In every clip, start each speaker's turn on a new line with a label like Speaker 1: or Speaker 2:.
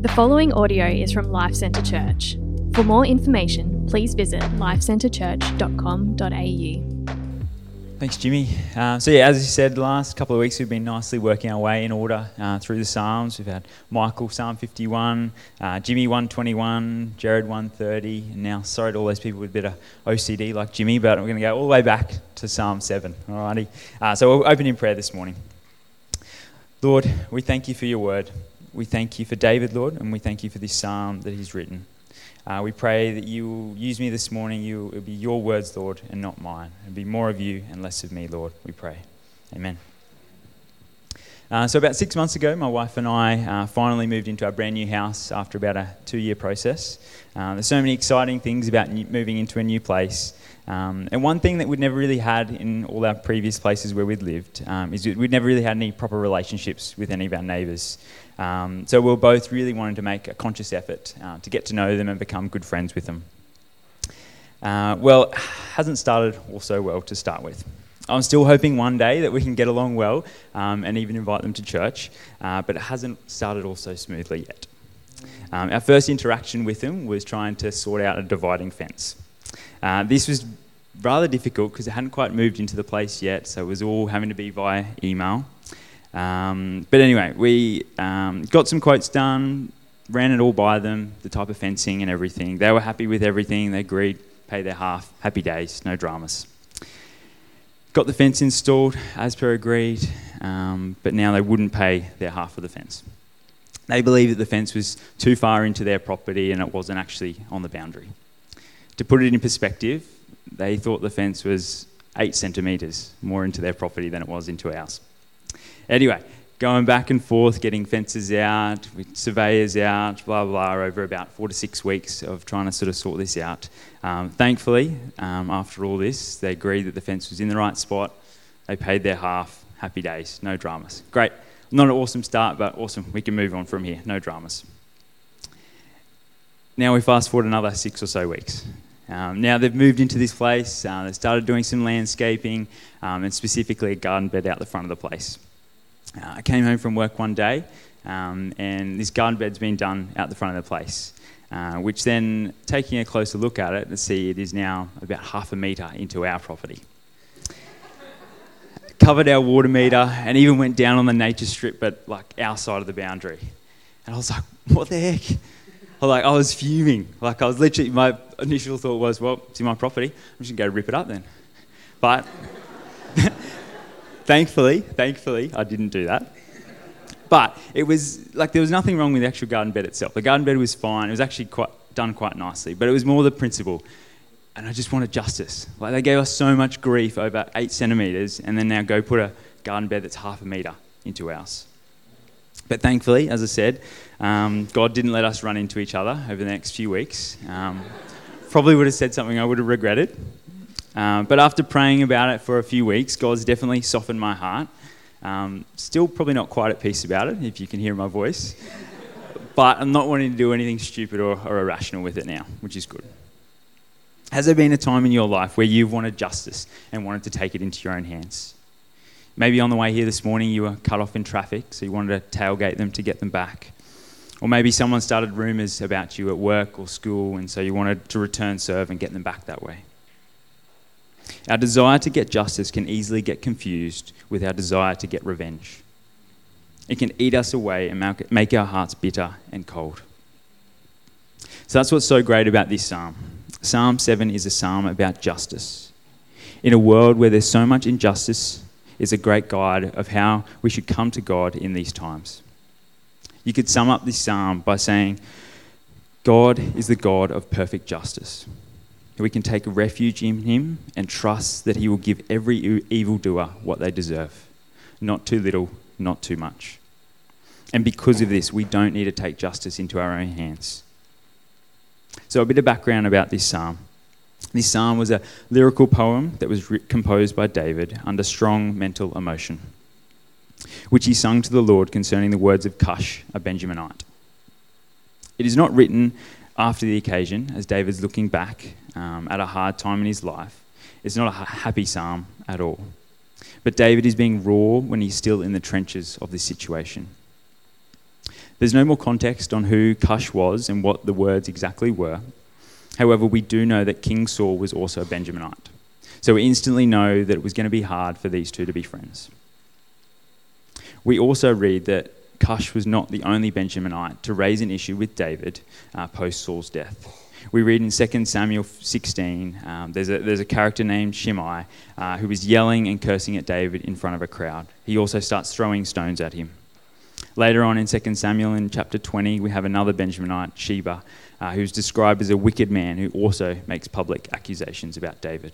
Speaker 1: The following audio is from Life Centre Church. For more information, please visit lifecentrechurch.com.au.
Speaker 2: Thanks, Jimmy. Uh, so, yeah, as you said, the last couple of weeks we've been nicely working our way in order uh, through the Psalms. We've had Michael, Psalm 51, uh, Jimmy, 121, Jared, 130, and now, sorry to all those people with a bit of OCD like Jimmy, but we're going to go all the way back to Psalm 7. Alrighty. Uh, so, we'll open in prayer this morning. Lord, we thank you for your word. We thank you for David, Lord, and we thank you for this psalm that he's written. Uh, we pray that you will use me this morning. You, it will be your words, Lord, and not mine. It will be more of you and less of me, Lord. We pray. Amen. Uh, so, about six months ago, my wife and I uh, finally moved into our brand new house after about a two year process. Uh, there's so many exciting things about new, moving into a new place. Um, and one thing that we'd never really had in all our previous places where we'd lived um, is we'd never really had any proper relationships with any of our neighbours. Um, so we are both really wanting to make a conscious effort uh, to get to know them and become good friends with them. Uh, well, hasn't started also well to start with. I'm still hoping one day that we can get along well um, and even invite them to church, uh, but it hasn't started all so smoothly yet. Um, our first interaction with them was trying to sort out a dividing fence. Uh, this was rather difficult because it hadn't quite moved into the place yet, so it was all having to be via email. Um, but anyway, we um, got some quotes done, ran it all by them, the type of fencing and everything. They were happy with everything. They agreed, pay their half. Happy days, no dramas. Got the fence installed as per agreed, um, but now they wouldn't pay their half of the fence. They believed that the fence was too far into their property and it wasn't actually on the boundary. To put it in perspective, they thought the fence was eight centimetres more into their property than it was into ours. Anyway, going back and forth, getting fences out, surveyors out, blah, blah, blah, over about four to six weeks of trying to sort of sort this out. Um, thankfully, um, after all this, they agreed that the fence was in the right spot. They paid their half. Happy days, no dramas. Great. Not an awesome start, but awesome. We can move on from here. No dramas. Now we fast forward another six or so weeks. Um, now they've moved into this place, uh, they've started doing some landscaping um, and specifically a garden bed out the front of the place. Uh, I came home from work one day um, and this garden bed's been done out the front of the place. Uh, which then, taking a closer look at it, to see it is now about half a metre into our property. Covered our water meter and even went down on the nature strip, but like our side of the boundary. And I was like, what the heck? I like I was fuming. Like I was literally my initial thought was, well, it's in my property. I'm just gonna go rip it up then. But thankfully, thankfully, I didn't do that. But it was like there was nothing wrong with the actual garden bed itself. The garden bed was fine. It was actually quite done quite nicely. But it was more the principle. And I just wanted justice. Like they gave us so much grief over eight centimeters, and then now go put a garden bed that's half a meter into ours. But thankfully, as I said, um, God didn't let us run into each other over the next few weeks. Um, probably would have said something I would have regretted. Um, but after praying about it for a few weeks, God's definitely softened my heart. Um, still, probably not quite at peace about it, if you can hear my voice. but I'm not wanting to do anything stupid or, or irrational with it now, which is good. Has there been a time in your life where you've wanted justice and wanted to take it into your own hands? Maybe on the way here this morning you were cut off in traffic, so you wanted to tailgate them to get them back. Or maybe someone started rumours about you at work or school, and so you wanted to return serve and get them back that way. Our desire to get justice can easily get confused with our desire to get revenge. It can eat us away and make our hearts bitter and cold. So that's what's so great about this psalm. Psalm 7 is a psalm about justice. In a world where there's so much injustice, is a great guide of how we should come to God in these times. You could sum up this psalm by saying, God is the God of perfect justice. We can take refuge in Him and trust that He will give every evildoer what they deserve. Not too little, not too much. And because of this, we don't need to take justice into our own hands. So, a bit of background about this psalm. This psalm was a lyrical poem that was composed by David under strong mental emotion, which he sung to the Lord concerning the words of Cush, a Benjaminite. It is not written after the occasion, as David's looking back um, at a hard time in his life. It's not a happy psalm at all. But David is being raw when he's still in the trenches of this situation. There's no more context on who Cush was and what the words exactly were. However, we do know that King Saul was also a Benjaminite. So we instantly know that it was going to be hard for these two to be friends. We also read that Cush was not the only Benjaminite to raise an issue with David uh, post Saul's death. We read in 2 Samuel 16, um, there's, a, there's a character named Shimei uh, who was yelling and cursing at David in front of a crowd. He also starts throwing stones at him. Later on in 2 Samuel in chapter 20, we have another Benjaminite, Sheba, uh, who's described as a wicked man who also makes public accusations about David.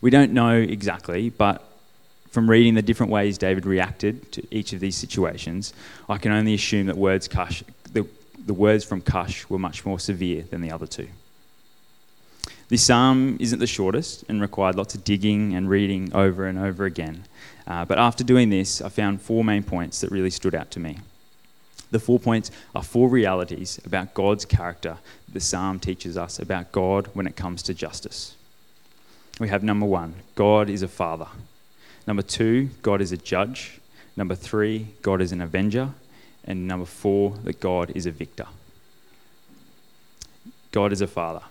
Speaker 2: We don't know exactly, but from reading the different ways David reacted to each of these situations, I can only assume that words Cush, the, the words from Cush were much more severe than the other two. This psalm isn't the shortest and required lots of digging and reading over and over again. Uh, but after doing this, I found four main points that really stood out to me. The four points are four realities about God's character the psalm teaches us about God when it comes to justice. We have number one, God is a father. Number two, God is a judge. Number three, God is an avenger. And number four, that God is a victor. God is a father.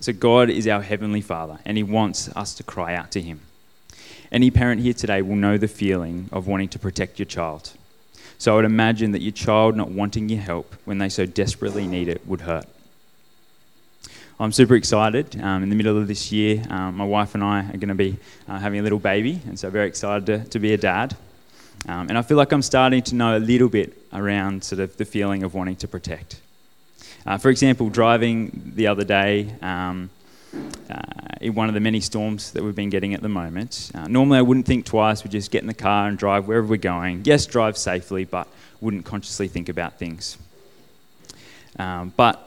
Speaker 2: So, God is our heavenly father, and he wants us to cry out to him. Any parent here today will know the feeling of wanting to protect your child. So, I would imagine that your child not wanting your help when they so desperately need it would hurt. I'm super excited. Um, in the middle of this year, um, my wife and I are going to be uh, having a little baby, and so very excited to, to be a dad. Um, and I feel like I'm starting to know a little bit around sort of the feeling of wanting to protect. Uh, for example, driving the other day um, uh, in one of the many storms that we've been getting at the moment. Uh, normally, I wouldn't think twice. we'd just get in the car and drive wherever we're going. Yes, drive safely, but wouldn't consciously think about things. Um, but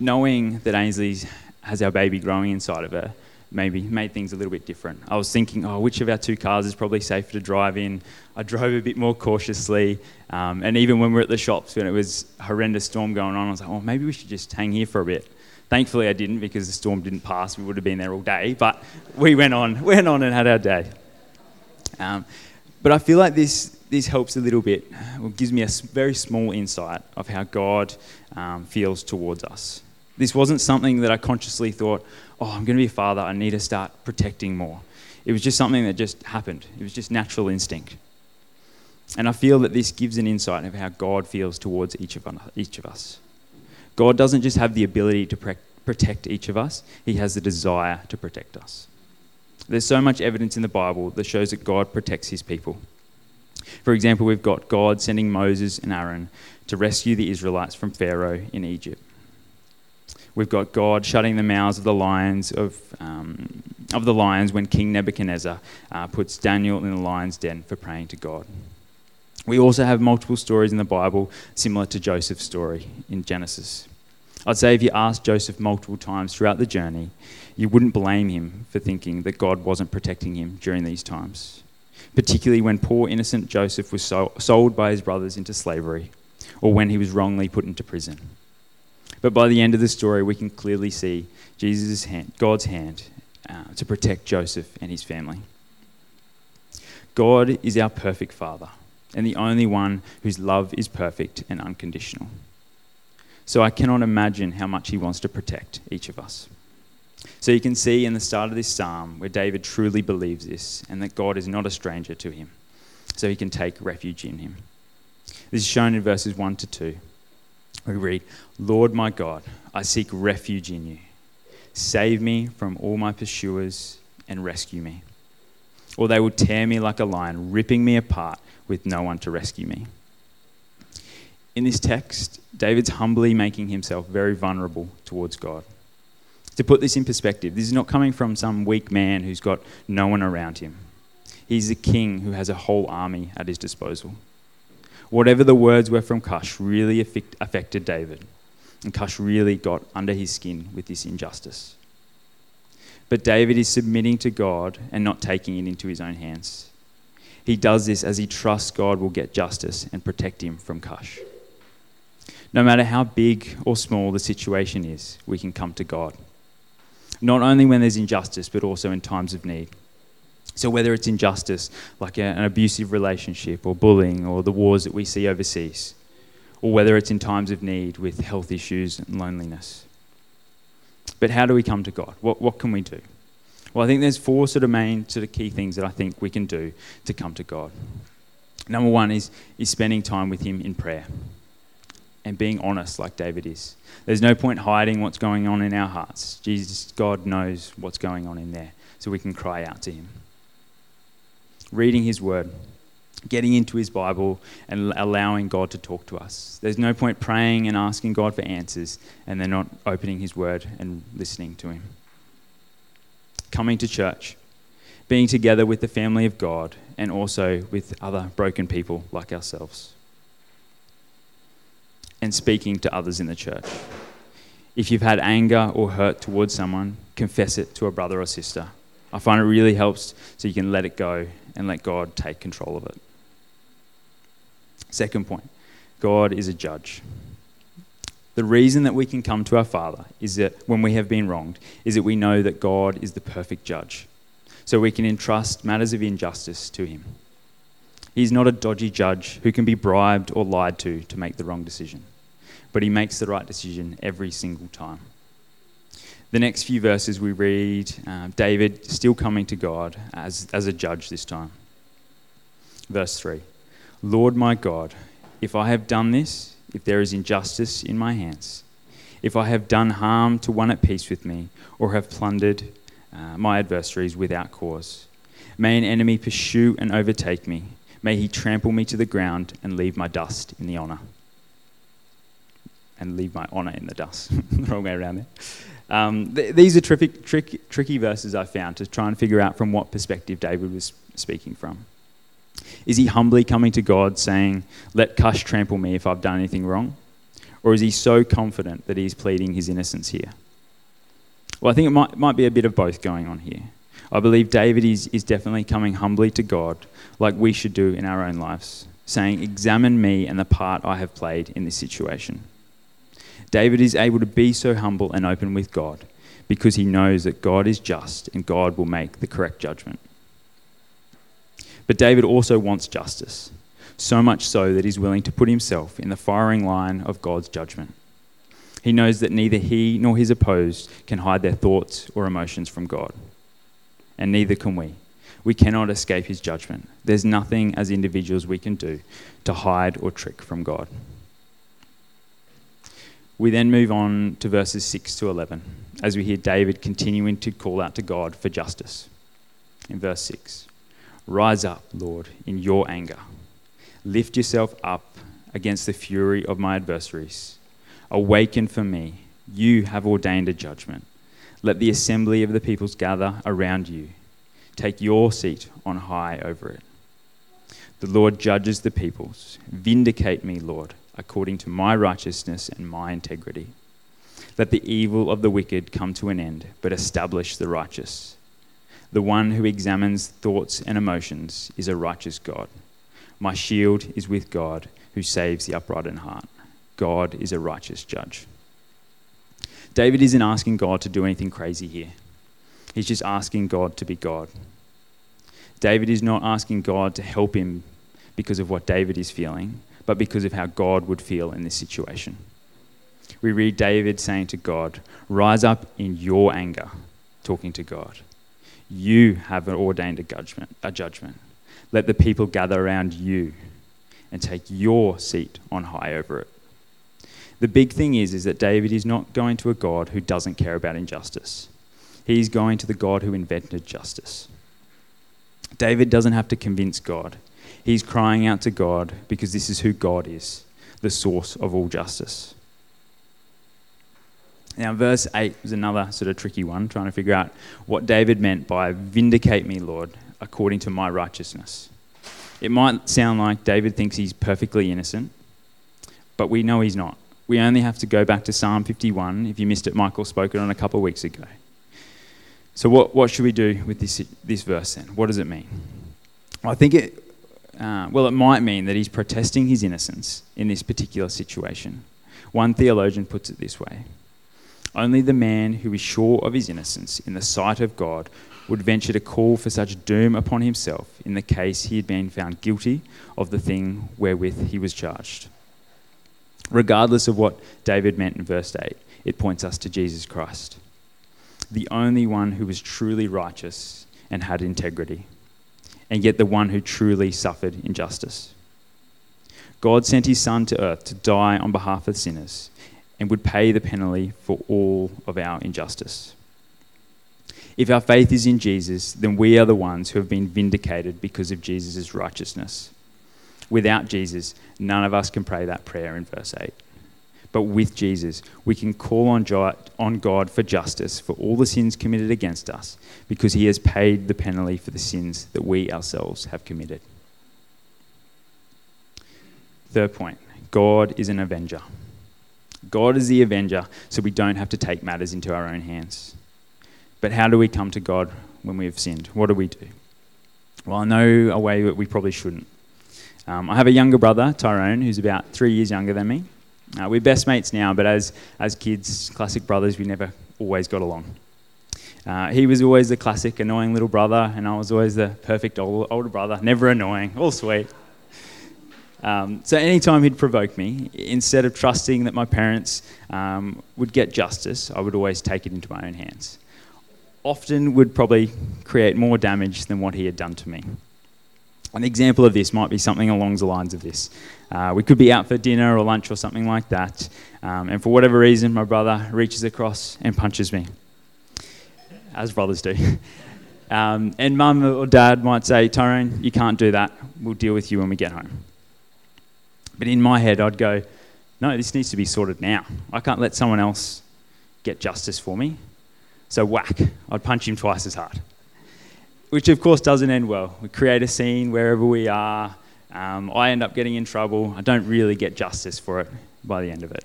Speaker 2: knowing that Ainsley has our baby growing inside of her maybe made things a little bit different. I was thinking, oh, which of our two cars is probably safer to drive in? I drove a bit more cautiously. Um, and even when we were at the shops, when it was a horrendous storm going on, I was like, oh, maybe we should just hang here for a bit. Thankfully, I didn't because the storm didn't pass. We would have been there all day. But we went on, went on and had our day. Um, but I feel like this, this helps a little bit. It gives me a very small insight of how God um, feels towards us. This wasn't something that I consciously thought, oh, I'm going to be a father, I need to start protecting more. It was just something that just happened. It was just natural instinct. And I feel that this gives an insight of how God feels towards each of, each of us. God doesn't just have the ability to protect each of us, He has the desire to protect us. There's so much evidence in the Bible that shows that God protects His people. For example, we've got God sending Moses and Aaron to rescue the Israelites from Pharaoh in Egypt. We've got God shutting the mouths of the lions of, um, of the lions when King Nebuchadnezzar uh, puts Daniel in the lion's den for praying to God. We also have multiple stories in the Bible similar to Joseph's story in Genesis. I'd say if you asked Joseph multiple times throughout the journey, you wouldn't blame him for thinking that God wasn't protecting him during these times, particularly when poor innocent Joseph was sold by his brothers into slavery or when he was wrongly put into prison. But by the end of the story, we can clearly see Jesus' hand, God's hand, uh, to protect Joseph and his family. God is our perfect Father, and the only one whose love is perfect and unconditional. So I cannot imagine how much he wants to protect each of us. So you can see in the start of this psalm where David truly believes this and that God is not a stranger to him, so he can take refuge in him. This is shown in verses 1 to 2 we read, Lord my God, I seek refuge in you. Save me from all my pursuers and rescue me. Or they will tear me like a lion, ripping me apart with no one to rescue me. In this text, David's humbly making himself very vulnerable towards God. To put this in perspective, this is not coming from some weak man who's got no one around him. He's a king who has a whole army at his disposal. Whatever the words were from Cush really affected David, and Cush really got under his skin with this injustice. But David is submitting to God and not taking it into his own hands. He does this as he trusts God will get justice and protect him from Cush. No matter how big or small the situation is, we can come to God. Not only when there's injustice, but also in times of need. So, whether it's injustice, like an abusive relationship, or bullying, or the wars that we see overseas, or whether it's in times of need with health issues and loneliness. But how do we come to God? What, what can we do? Well, I think there's four sort of main sort of key things that I think we can do to come to God. Number one is, is spending time with Him in prayer and being honest like David is. There's no point hiding what's going on in our hearts. Jesus, God knows what's going on in there, so we can cry out to Him. Reading His Word, getting into His Bible, and allowing God to talk to us. There's no point praying and asking God for answers and then not opening His Word and listening to Him. Coming to church, being together with the family of God, and also with other broken people like ourselves and speaking to others in the church. If you've had anger or hurt towards someone, confess it to a brother or sister. I find it really helps so you can let it go and let God take control of it. Second point God is a judge. The reason that we can come to our Father is that when we have been wronged, is that we know that God is the perfect judge. So we can entrust matters of injustice to Him. He's not a dodgy judge who can be bribed or lied to to make the wrong decision, but he makes the right decision every single time. The next few verses we read uh, David still coming to God as, as a judge this time. Verse 3 Lord my God, if I have done this, if there is injustice in my hands, if I have done harm to one at peace with me, or have plundered uh, my adversaries without cause, may an enemy pursue and overtake me May he trample me to the ground and leave my dust in the honor. And leave my honor in the dust. the wrong way around there. Um, th- these are tricky, tricky verses I found to try and figure out from what perspective David was speaking from. Is he humbly coming to God saying, Let Cush trample me if I've done anything wrong? Or is he so confident that he's pleading his innocence here? Well, I think it might, might be a bit of both going on here. I believe David is, is definitely coming humbly to God, like we should do in our own lives, saying, Examine me and the part I have played in this situation. David is able to be so humble and open with God because he knows that God is just and God will make the correct judgment. But David also wants justice, so much so that he's willing to put himself in the firing line of God's judgment. He knows that neither he nor his opposed can hide their thoughts or emotions from God and neither can we. We cannot escape his judgment. There's nothing as individuals we can do to hide or trick from God. We then move on to verses 6 to 11 as we hear David continuing to call out to God for justice. In verse 6 Rise up, Lord, in your anger. Lift yourself up against the fury of my adversaries. Awaken for me. You have ordained a judgment. Let the assembly of the peoples gather around you. Take your seat on high over it. The Lord judges the peoples. Vindicate me, Lord, according to my righteousness and my integrity. Let the evil of the wicked come to an end, but establish the righteous. The one who examines thoughts and emotions is a righteous God. My shield is with God, who saves the upright in heart. God is a righteous judge. David isn't asking God to do anything crazy here. He's just asking God to be God. David is not asking God to help him because of what David is feeling, but because of how God would feel in this situation. We read David saying to God, Rise up in your anger, talking to God. You have ordained a judgment, a judgment. Let the people gather around you and take your seat on high over it. The big thing is, is that David is not going to a God who doesn't care about injustice. He's going to the God who invented justice. David doesn't have to convince God. He's crying out to God because this is who God is, the source of all justice. Now, verse 8 is another sort of tricky one, trying to figure out what David meant by vindicate me, Lord, according to my righteousness. It might sound like David thinks he's perfectly innocent, but we know he's not we only have to go back to Psalm 51. If you missed it, Michael spoke it on a couple of weeks ago. So, what, what should we do with this, this verse then? What does it mean? I think it, uh, well, it might mean that he's protesting his innocence in this particular situation. One theologian puts it this way Only the man who is sure of his innocence in the sight of God would venture to call for such doom upon himself in the case he had been found guilty of the thing wherewith he was charged. Regardless of what David meant in verse 8, it points us to Jesus Christ, the only one who was truly righteous and had integrity, and yet the one who truly suffered injustice. God sent his Son to earth to die on behalf of sinners and would pay the penalty for all of our injustice. If our faith is in Jesus, then we are the ones who have been vindicated because of Jesus' righteousness. Without Jesus, none of us can pray that prayer in verse 8. But with Jesus, we can call on God for justice for all the sins committed against us because he has paid the penalty for the sins that we ourselves have committed. Third point God is an avenger. God is the avenger, so we don't have to take matters into our own hands. But how do we come to God when we have sinned? What do we do? Well, I know a way that we probably shouldn't. Um, I have a younger brother, Tyrone, who's about three years younger than me. Uh, we're best mates now, but as, as kids, classic brothers, we never always got along. Uh, he was always the classic annoying little brother, and I was always the perfect old, older brother, never annoying, all sweet. Um, so anytime he'd provoke me, instead of trusting that my parents um, would get justice, I would always take it into my own hands often would probably create more damage than what he had done to me. An example of this might be something along the lines of this. Uh, we could be out for dinner or lunch or something like that, um, and for whatever reason, my brother reaches across and punches me, as brothers do. um, and mum or dad might say, Tyrone, you can't do that. We'll deal with you when we get home. But in my head, I'd go, no, this needs to be sorted now. I can't let someone else get justice for me. So whack, I'd punch him twice as hard. Which of course doesn't end well. We create a scene wherever we are. Um, I end up getting in trouble. I don't really get justice for it by the end of it.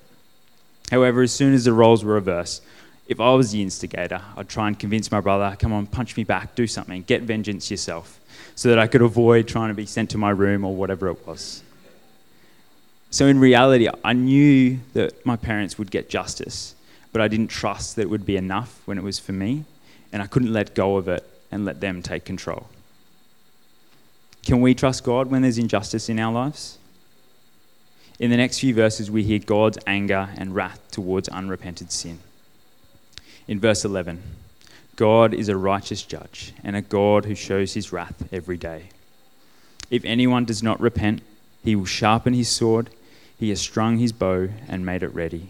Speaker 2: However, as soon as the roles were reversed, if I was the instigator, I'd try and convince my brother, come on, punch me back, do something, get vengeance yourself, so that I could avoid trying to be sent to my room or whatever it was. So in reality, I knew that my parents would get justice, but I didn't trust that it would be enough when it was for me, and I couldn't let go of it and let them take control. Can we trust God when there's injustice in our lives? In the next few verses, we hear God's anger and wrath towards unrepented sin. In verse 11, God is a righteous judge and a God who shows his wrath every day. If anyone does not repent, he will sharpen his sword, he has strung his bow and made it ready.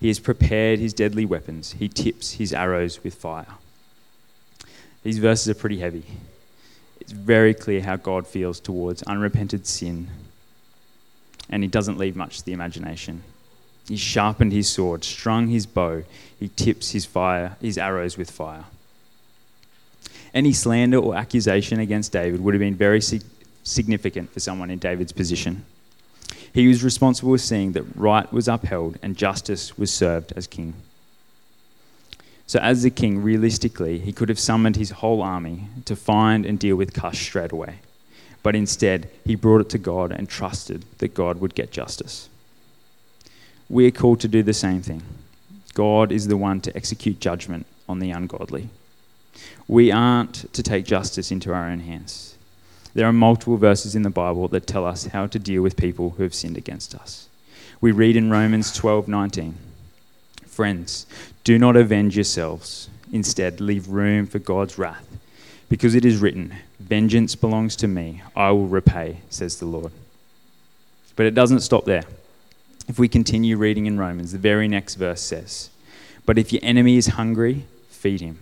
Speaker 2: He has prepared his deadly weapons. He tips his arrows with fire. These verses are pretty heavy. It's very clear how God feels towards unrepented sin, and he doesn't leave much to the imagination. He sharpened his sword, strung his bow, he tips his fire, his arrows with fire. Any slander or accusation against David would have been very significant for someone in David's position. He was responsible for seeing that right was upheld and justice was served as king. So, as the king, realistically, he could have summoned his whole army to find and deal with Cush straight away. But instead, he brought it to God and trusted that God would get justice. We are called to do the same thing. God is the one to execute judgment on the ungodly. We aren't to take justice into our own hands. There are multiple verses in the Bible that tell us how to deal with people who have sinned against us. We read in Romans 12:19, "Friends, do not avenge yourselves; instead, leave room for God's wrath, because it is written, vengeance belongs to me; I will repay," says the Lord. But it doesn't stop there. If we continue reading in Romans, the very next verse says, "But if your enemy is hungry, feed him.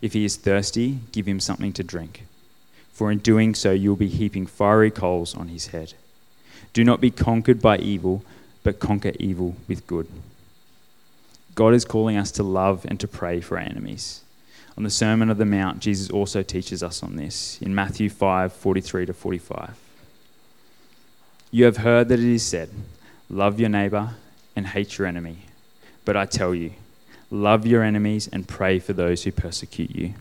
Speaker 2: If he is thirsty, give him something to drink." for in doing so you will be heaping fiery coals on his head. Do not be conquered by evil, but conquer evil with good. God is calling us to love and to pray for our enemies. On the Sermon of the Mount, Jesus also teaches us on this in Matthew 5 43 to 45. You have heard that it is said, Love your neighbor and hate your enemy. But I tell you, love your enemies and pray for those who persecute you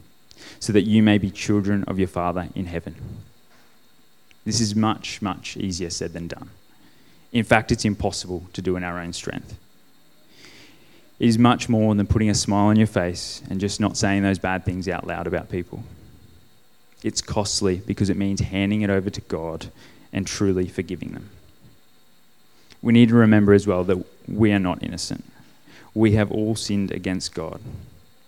Speaker 2: so that you may be children of your Father in heaven. This is much, much easier said than done. In fact, it's impossible to do in our own strength. Is much more than putting a smile on your face and just not saying those bad things out loud about people. It's costly because it means handing it over to God and truly forgiving them. We need to remember as well that we are not innocent. We have all sinned against God.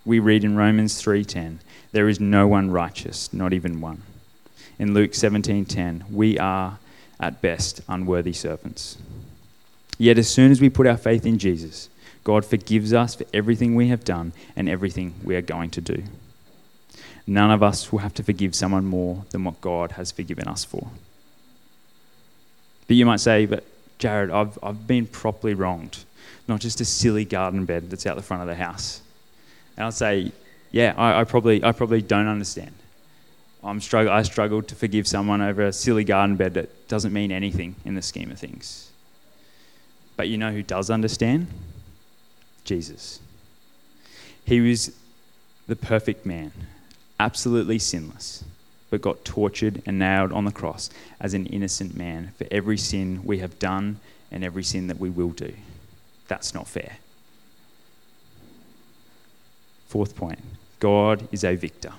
Speaker 2: We read in Romans 3:10, there is no one righteous, not even one. In Luke 17:10, we are at best unworthy servants. Yet as soon as we put our faith in Jesus, God forgives us for everything we have done and everything we are going to do. None of us will have to forgive someone more than what God has forgiven us for. But you might say, but Jared, I've, I've been properly wronged, not just a silly garden bed that's out the front of the house. And I'll say, yeah, I, I, probably, I probably don't understand. I'm struggle, I struggled to forgive someone over a silly garden bed that doesn't mean anything in the scheme of things. But you know who does understand? Jesus. He was the perfect man, absolutely sinless, but got tortured and nailed on the cross as an innocent man for every sin we have done and every sin that we will do. That's not fair. Fourth point God is a victor.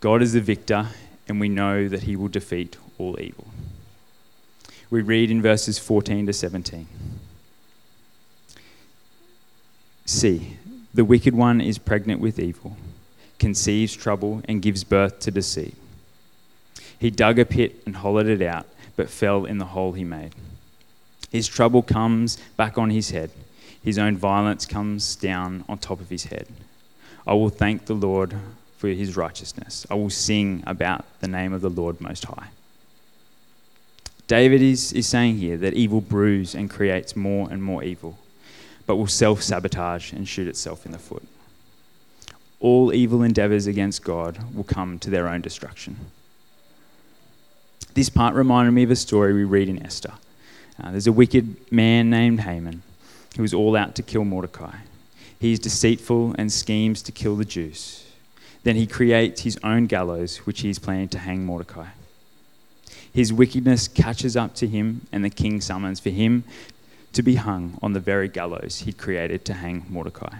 Speaker 2: God is the victor, and we know that he will defeat all evil. We read in verses 14 to 17. See, the wicked one is pregnant with evil, conceives trouble, and gives birth to deceit. He dug a pit and hollowed it out, but fell in the hole he made. His trouble comes back on his head. His own violence comes down on top of his head. I will thank the Lord for his righteousness. I will sing about the name of the Lord Most High. David is, is saying here that evil brews and creates more and more evil but will self sabotage and shoot itself in the foot. All evil endeavors against God will come to their own destruction. This part reminded me of a story we read in Esther. Uh, there's a wicked man named Haman who is all out to kill Mordecai. He is deceitful and schemes to kill the Jews. Then he creates his own gallows, which he is planning to hang Mordecai. His wickedness catches up to him, and the king summons for him to be hung on the very gallows he'd created to hang Mordecai.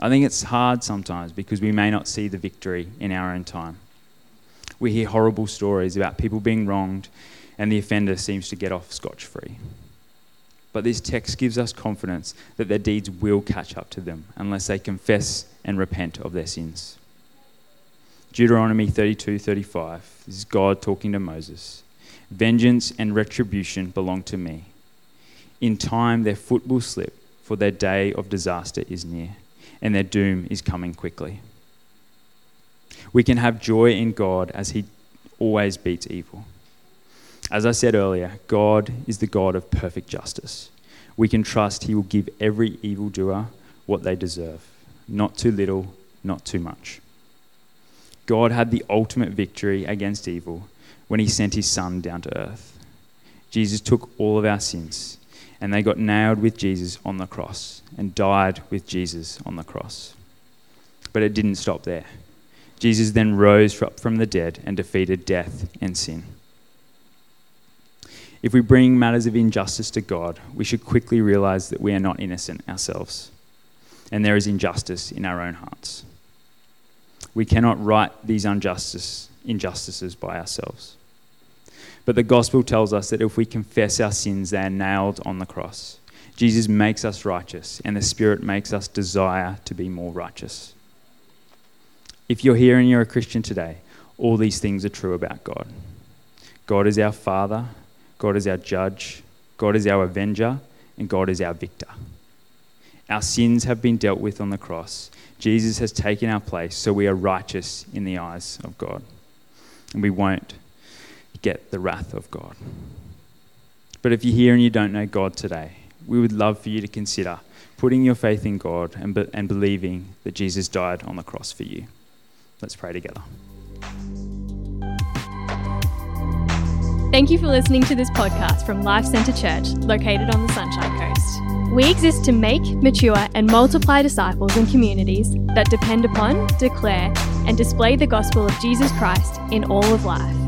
Speaker 2: I think it's hard sometimes because we may not see the victory in our own time. We hear horrible stories about people being wronged and the offender seems to get off scotch free. But this text gives us confidence that their deeds will catch up to them unless they confess and repent of their sins. Deuteronomy 32:35 this is God talking to Moses. Vengeance and retribution belong to me. In time, their foot will slip, for their day of disaster is near, and their doom is coming quickly. We can have joy in God as He always beats evil. As I said earlier, God is the God of perfect justice. We can trust He will give every evildoer what they deserve, not too little, not too much. God had the ultimate victory against evil when He sent His Son down to earth. Jesus took all of our sins and they got nailed with Jesus on the cross and died with Jesus on the cross. But it didn't stop there. Jesus then rose from the dead and defeated death and sin. If we bring matters of injustice to God, we should quickly realize that we are not innocent ourselves, and there is injustice in our own hearts. We cannot right these injustice, injustices by ourselves. But the gospel tells us that if we confess our sins, they are nailed on the cross. Jesus makes us righteous, and the Spirit makes us desire to be more righteous. If you're here and you're a Christian today, all these things are true about God. God is our Father, God is our Judge, God is our Avenger, and God is our Victor. Our sins have been dealt with on the cross. Jesus has taken our place, so we are righteous in the eyes of God. And we won't get the wrath of God. But if you're here and you don't know God today, we would love for you to consider putting your faith in God and, be- and believing that Jesus died on the cross for you. Let's pray together.
Speaker 1: Thank you for listening to this podcast from Life Centre Church, located on the Sunshine Coast. We exist to make, mature, and multiply disciples and communities that depend upon, declare, and display the gospel of Jesus Christ in all of life.